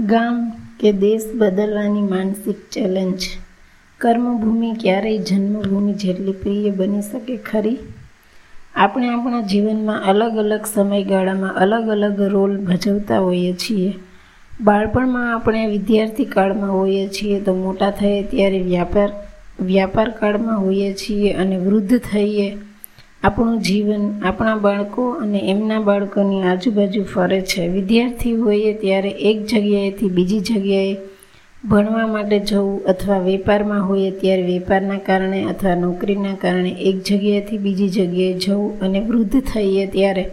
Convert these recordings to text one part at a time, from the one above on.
ગામ કે દેશ બદલવાની માનસિક ચેલેન્જ કર્મભૂમિ ક્યારેય જન્મભૂમિ જેટલી પ્રિય બની શકે ખરી? આપણે આપણા જીવનમાં અલગ અલગ સમયગાળામાં અલગ અલગ રોલ ભજવતા હોઈએ છીએ. બાળપણમાં આપણે વિદ્યાર્થી કાળમાં હોઈએ છીએ તો મોટા થઈએ ત્યારે વ્યાપાર વ્યાપાર કાળમાં હોઈએ છીએ અને વૃદ્ધ થઈએ આપણું જીવન, આપણા બાળકો અને એમના બાળકોની આજુબાજુ ફરે છે. વિદ્યાર્થી હોઈએ ત્યારે એક જગ્યાએથી બીજી જગ્યાએ ભણવા માટે જવું અથવા વેપારમાં હોઈએ ત્યારે વેપારના કારણે અથવા નોકરીના કારણે એક જગ્યાએથી બીજી જગ્યાએ જવું અને વૃદ્ધ થઈએ ત્યારે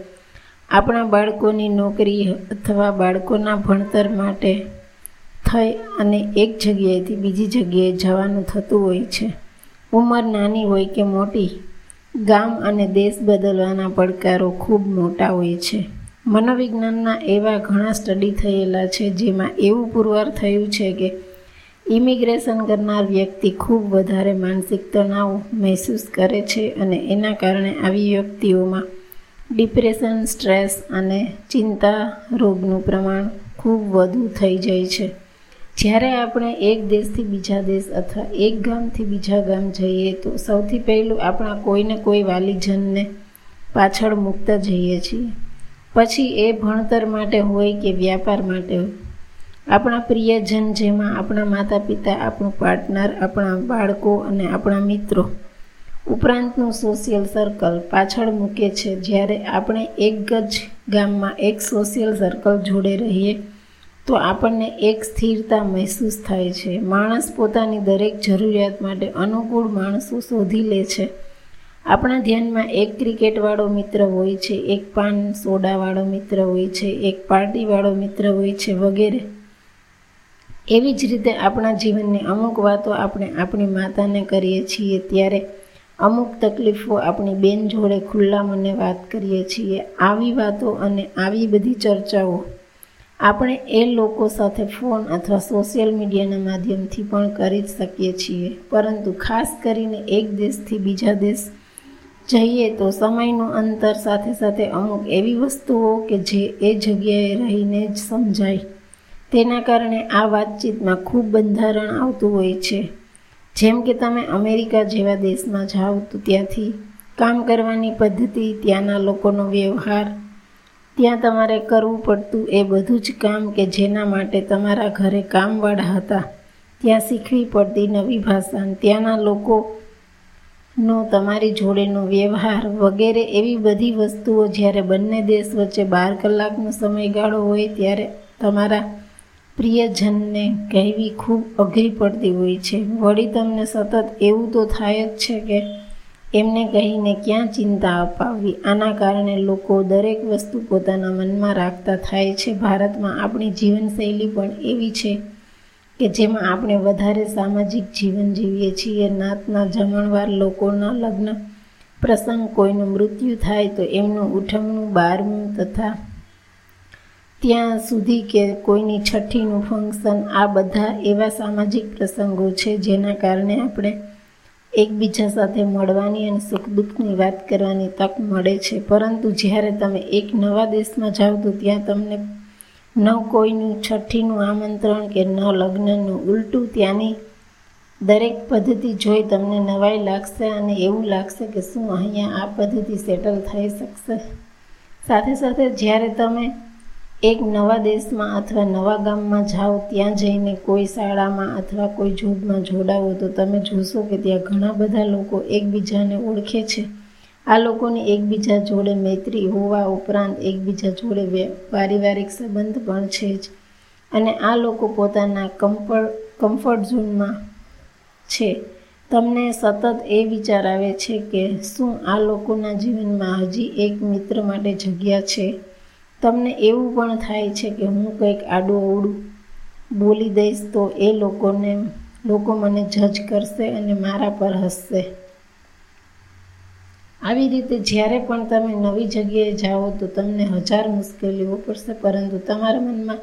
આપણા બાળકોની નોકરી અથવા બાળકોના ભણતર માટે થઈ અને એક જગ્યાએથી બીજી જગ્યાએ જવાનું થતું હોય છે. ઉંમર નાની હોય કે મોટી ગામ અને દેશ બદલવાના પડકારો ખૂબ મોટા હોય છે. મનોવિજ્ઞાનના એવા ઘણા સ્ટડી થયેલા છે જેમાં એવું પુરવાર થયું છે કે ઇમિગ્રેશન કરનાર વ્યક્તિ ખૂબ વધારે માનસિક તણાવ મહેસૂસ કરે છે અને એના કારણે આવી વ્યક્તિઓમાં ડિપ્રેશન, સ્ટ્રેસ અને ચિંતા રોગનું પ્રમાણ ખૂબ વધુ થઈ જાય છે. જ્યારે આપણે એક દેશથી બીજા દેશ અથવા એક ગામથી બીજા ગામ જઈએ તો સૌથી પહેલું આપણા કોઈને કોઈ વાલીજનને પાછળ મૂકતા જઈએ છીએ. પછી એ ભણતર માટે હોય કે વ્યાપાર માટે હોય. આપણા પ્રિયજન જેમાં આપણા માતા પિતા આપણું પાર્ટનર, આપણા બાળકો અને આપણા મિત્રો ઉપરાંતનું સોશિયલ સર્કલ પાછળ મૂકે છે. જ્યારે આપણે એક જ ગામમાં એક સોશિયલ સર્કલ જોડે રહીએ તો આપણને એક સ્થિરતા મહેસૂસ થાય છે. માણસ પોતાની દરેક જરૂરિયાત માટે અનુકૂળ માણસો શોધી લે છે. આપણા ધ્યાનમાં એક ક્રિકેટવાળો મિત્ર હોય છે, એક પાન સોડાવાળો મિત્ર હોય છે, એક પાર્ટીવાળો મિત્ર હોય છે વગેરે. એવી જ રીતે આપણા જીવનની અમુક વાતો આપણે આપણી માતાને કરીએ છીએ, ત્યારે અમુક તકલીફો આપણી બેન જોડે ખુલ્લા મને વાત કરીએ છીએ. આવી વાતો અને આવી બધી ચર્ચાઓ આપણે એ લોકો સાથે ફોન અથવા સોશિયલ મીડિયાના માધ્યમથી પણ કરી જ શકીએ છીએ. પરંતુ ખાસ કરીને એક દેશથી બીજા દેશ જઈએ તો સમયનું અંતર સાથે સાથે અમુક એવી વસ્તુઓ કે જે એ જગ્યાએ રહીને જ સમજાય. તેના કારણે આ વાતચીતમાં ખૂબ બંધારણ આવતું હોય છે. જેમ કે તમે અમેરિકા જેવા દેશમાં જાઓ તો ત્યાંથી કામ કરવાની પદ્ધતિ, ત્યાંના લોકોનો વ્યવહાર ત્યાં તમારે કરવું પડતું એ બધું જ કામ કે જેના માટે તમારા ઘરે કામવાળા હતા. ત્યાં શીખવી પડતી નવી ભાષા ત્યાંના લોકોનો તમારી જોડેનો વ્યવહાર વગેરે એવી બધી વસ્તુઓ જ્યારે બંને દેશ વચ્ચે બાર કલાકનો સમયગાળો હોય ત્યારે તમારા પ્રિયજનને કહેવી ખૂબ અઘરી પડતી હોય છે. વળી તમને સતત એવું તો થાય જ છે કે એમને કહીને ક્યાં ચિંતા અપાવવી? આના કારણે લોકો દરેક વસ્તુ પોતાના મનમાં રાખતા થાય છે. ભારતમાં આપણી જીવનશૈલી પણ એવી છે કે જેમાં આપણે વધારે સામાજિક જીવન જીવીએ છીએ. નાતના જમણવાર લોકોના લગ્ન પ્રસંગ કોઈનું મૃત્યુ થાય તો એમનું ઉઠમણું, બારમું તથા ત્યાં સુધી કે કોઈની છઠ્ઠીનું ફંક્શન આ બધા એવા સામાજિક પ્રસંગો છે જેના કારણે આપણે એકબીજા સાથે મળવાની અને સુખ દુઃખની વાત કરવાની તક મળે છે. પરંતુ જ્યારે તમે એક નવા દેશમાં જાઓ તો ત્યાં તમને ન કોઈનું છઠ્ઠીનું આમંત્રણ કે ન લગ્નનું ઉલટું ત્યાંની દરેક પદ્ધતિ જોઈ તમને નવાઈ લાગશે અને એવું લાગશે કે શું અહીંયા આ પદ્ધતિ સેટલ થઈ શકશે. સાથે સાથે જ્યારે તમે એક નવા દેશમાં અથવા નવા ગામમાં જાઓ, ત્યાં જઈને કોઈ શાળામાં અથવા કોઈ જોબમાં જોડાવો, તો તમે જોશો કે ત્યાં ઘણા બધા લોકો એકબીજાને ઓળખે છે. આ લોકોની એકબીજા જોડે મૈત્રી હોવા ઉપરાંત એકબીજા જોડે પારિવારિક સંબંધ પણ છે જ. અને આ લોકો પોતાના કમ્ફર્ટ કમ્ફર્ટ ઝોનમાં છે. તમને સતત એ વિચાર આવે છે કે શું આ લોકોના જીવનમાં હજી એક મિત્ર માટે જગ્યા છે? તમને એવું પણ થાય છે કે હું કંઈક આડું અવડું બોલી દઈશ, તો એ લોકોને, લોકો મને જજ કરશે અને મારા પર હસશે. આવી રીતે જ્યારે પણ તમે નવી જગ્યાએ જાઓ, તો તમને હજાર મુશ્કેલીઓ પડશે પરંતુ તમારા મનમાં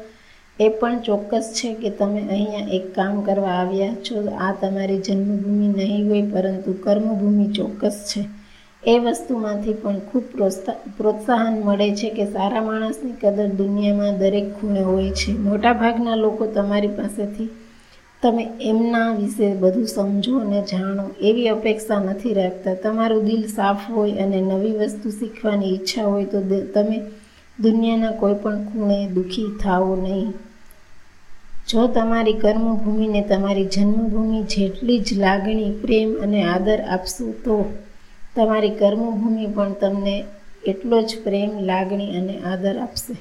એ પણ ચોક્કસ છે કે તમે અહીંયા એક કામ કરવા આવ્યા છો. આ તમારી જન્મભૂમિ નહીં હોય, પરંતુ કર્મભૂમિ ચોક્કસ છે. એ વસ્તુમાંથી પણ ખૂબ પ્રોત્સાહન મળે છે કે સારા માણસની કદર દુનિયામાં દરેક ખૂણે હોય છે. મોટાભાગના લોકો તમારી પાસેથી તમે એમના વિશે બધું સમજો અને જાણો એવી અપેક્ષા નથી રાખતા. તમારું દિલ સાફ હોય અને નવી વસ્તુ શીખવાની ઈચ્છા હોય તો તમે દુનિયાના કોઈ પણ ખૂણે દુઃખી થાઓ નહીં. જો તમારી કર્મભૂમિને તમારી જન્મભૂમિ જેટલી જ લાગણી, પ્રેમ અને આદર આપશો તો તમારી કર્મભૂમિ પણ તમને એટલો જ પ્રેમ લાગણી અને આદર આપશે.